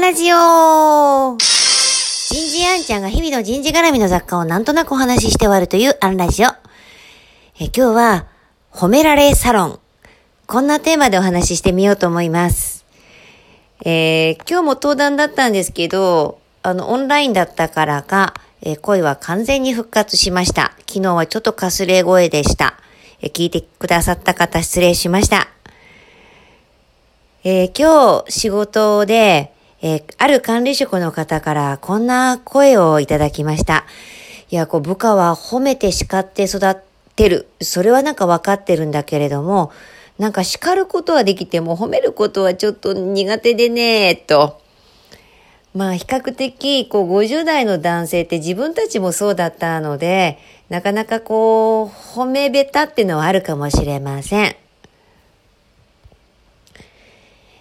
ンラジオ人事アンちゃんが日々の人事絡みの雑貨をなんとなくお話しして終わるというアンラジオ。え今日は、褒められサロン。こんなテーマでお話ししてみようと思います。えー、今日も登壇だったんですけど、あの、オンラインだったからか、えー、声は完全に復活しました。昨日はちょっとかすれ声でした。えー、聞いてくださった方失礼しました。えー、今日仕事で、えー、ある管理職の方からこんな声をいただきました。いや、こう部下は褒めて叱って育ってる。それはなんか分かってるんだけれども、なんか叱ることはできても褒めることはちょっと苦手でね、と。まあ比較的こう50代の男性って自分たちもそうだったので、なかなかこう褒めべたっていうのはあるかもしれません。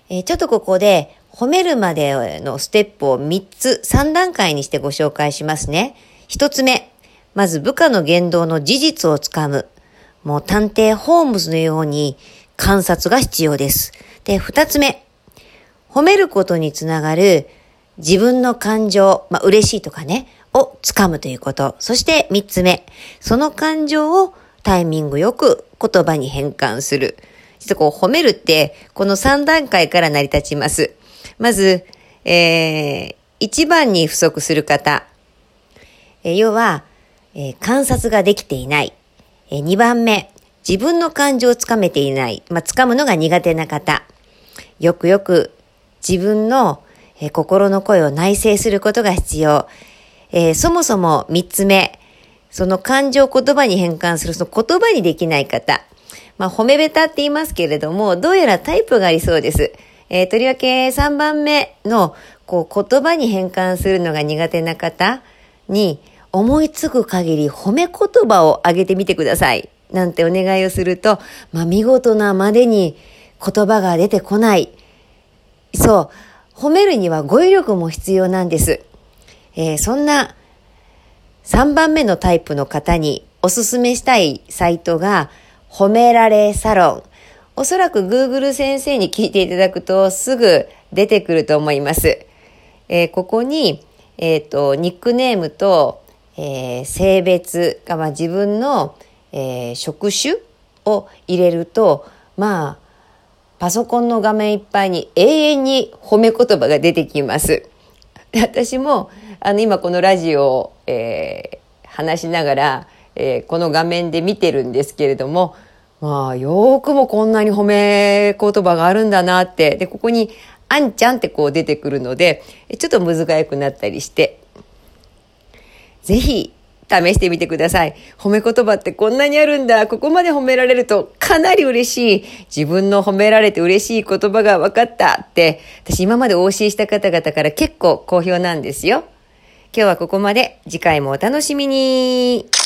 えー、ちょっとここで褒めるまでのステップを3つ、3段階にしてご紹介しますね。1つ目、まず部下の言動の事実をつかむ。もう探偵ホームズのように観察が必要です。で、2つ目、褒めることにつながる自分の感情、まあ嬉しいとかね、をつかむということ。そして3つ目、その感情をタイミングよく言葉に変換する。実はこう褒めるって、この3段階から成り立ちます。まず、えー、一番に不足する方。えー、要は、えー、観察ができていない。えー、2番目、自分の感情をつかめていない。まあ、つかむのが苦手な方。よくよく自分の、えー、心の声を内省することが必要。えー、そもそも3つ目、その感情を言葉に変換する、その言葉にできない方。まあ、褒めべたって言いますけれども、どうやらタイプがありそうです。えー、とりわけ3番目の、こう、言葉に変換するのが苦手な方に、思いつく限り褒め言葉をあげてみてください。なんてお願いをすると、まあ、見事なまでに言葉が出てこない。そう。褒めるには語彙力も必要なんです。えー、そんな3番目のタイプの方におすすめしたいサイトが、褒められサロン。おそらく Google 先生に聞いていただくとすぐ出てくると思います。えー、ここに、えっ、ー、と、ニックネームと、えー、性別が、まあ、自分の、え職種を入れると、まあ、パソコンの画面いっぱいに永遠に褒め言葉が出てきます。私も、あの、今このラジオを、え話しながら、えー、この画面で見てるんですけれども、まあ、よくもこんなに褒め言葉があるんだなって。で、ここに、あんちゃんってこう出てくるので、ちょっと難しくなったりして、ぜひ、試してみてください。褒め言葉ってこんなにあるんだ。ここまで褒められるとかなり嬉しい。自分の褒められて嬉しい言葉が分かったって、私今までお教えした方々から結構好評なんですよ。今日はここまで。次回もお楽しみに。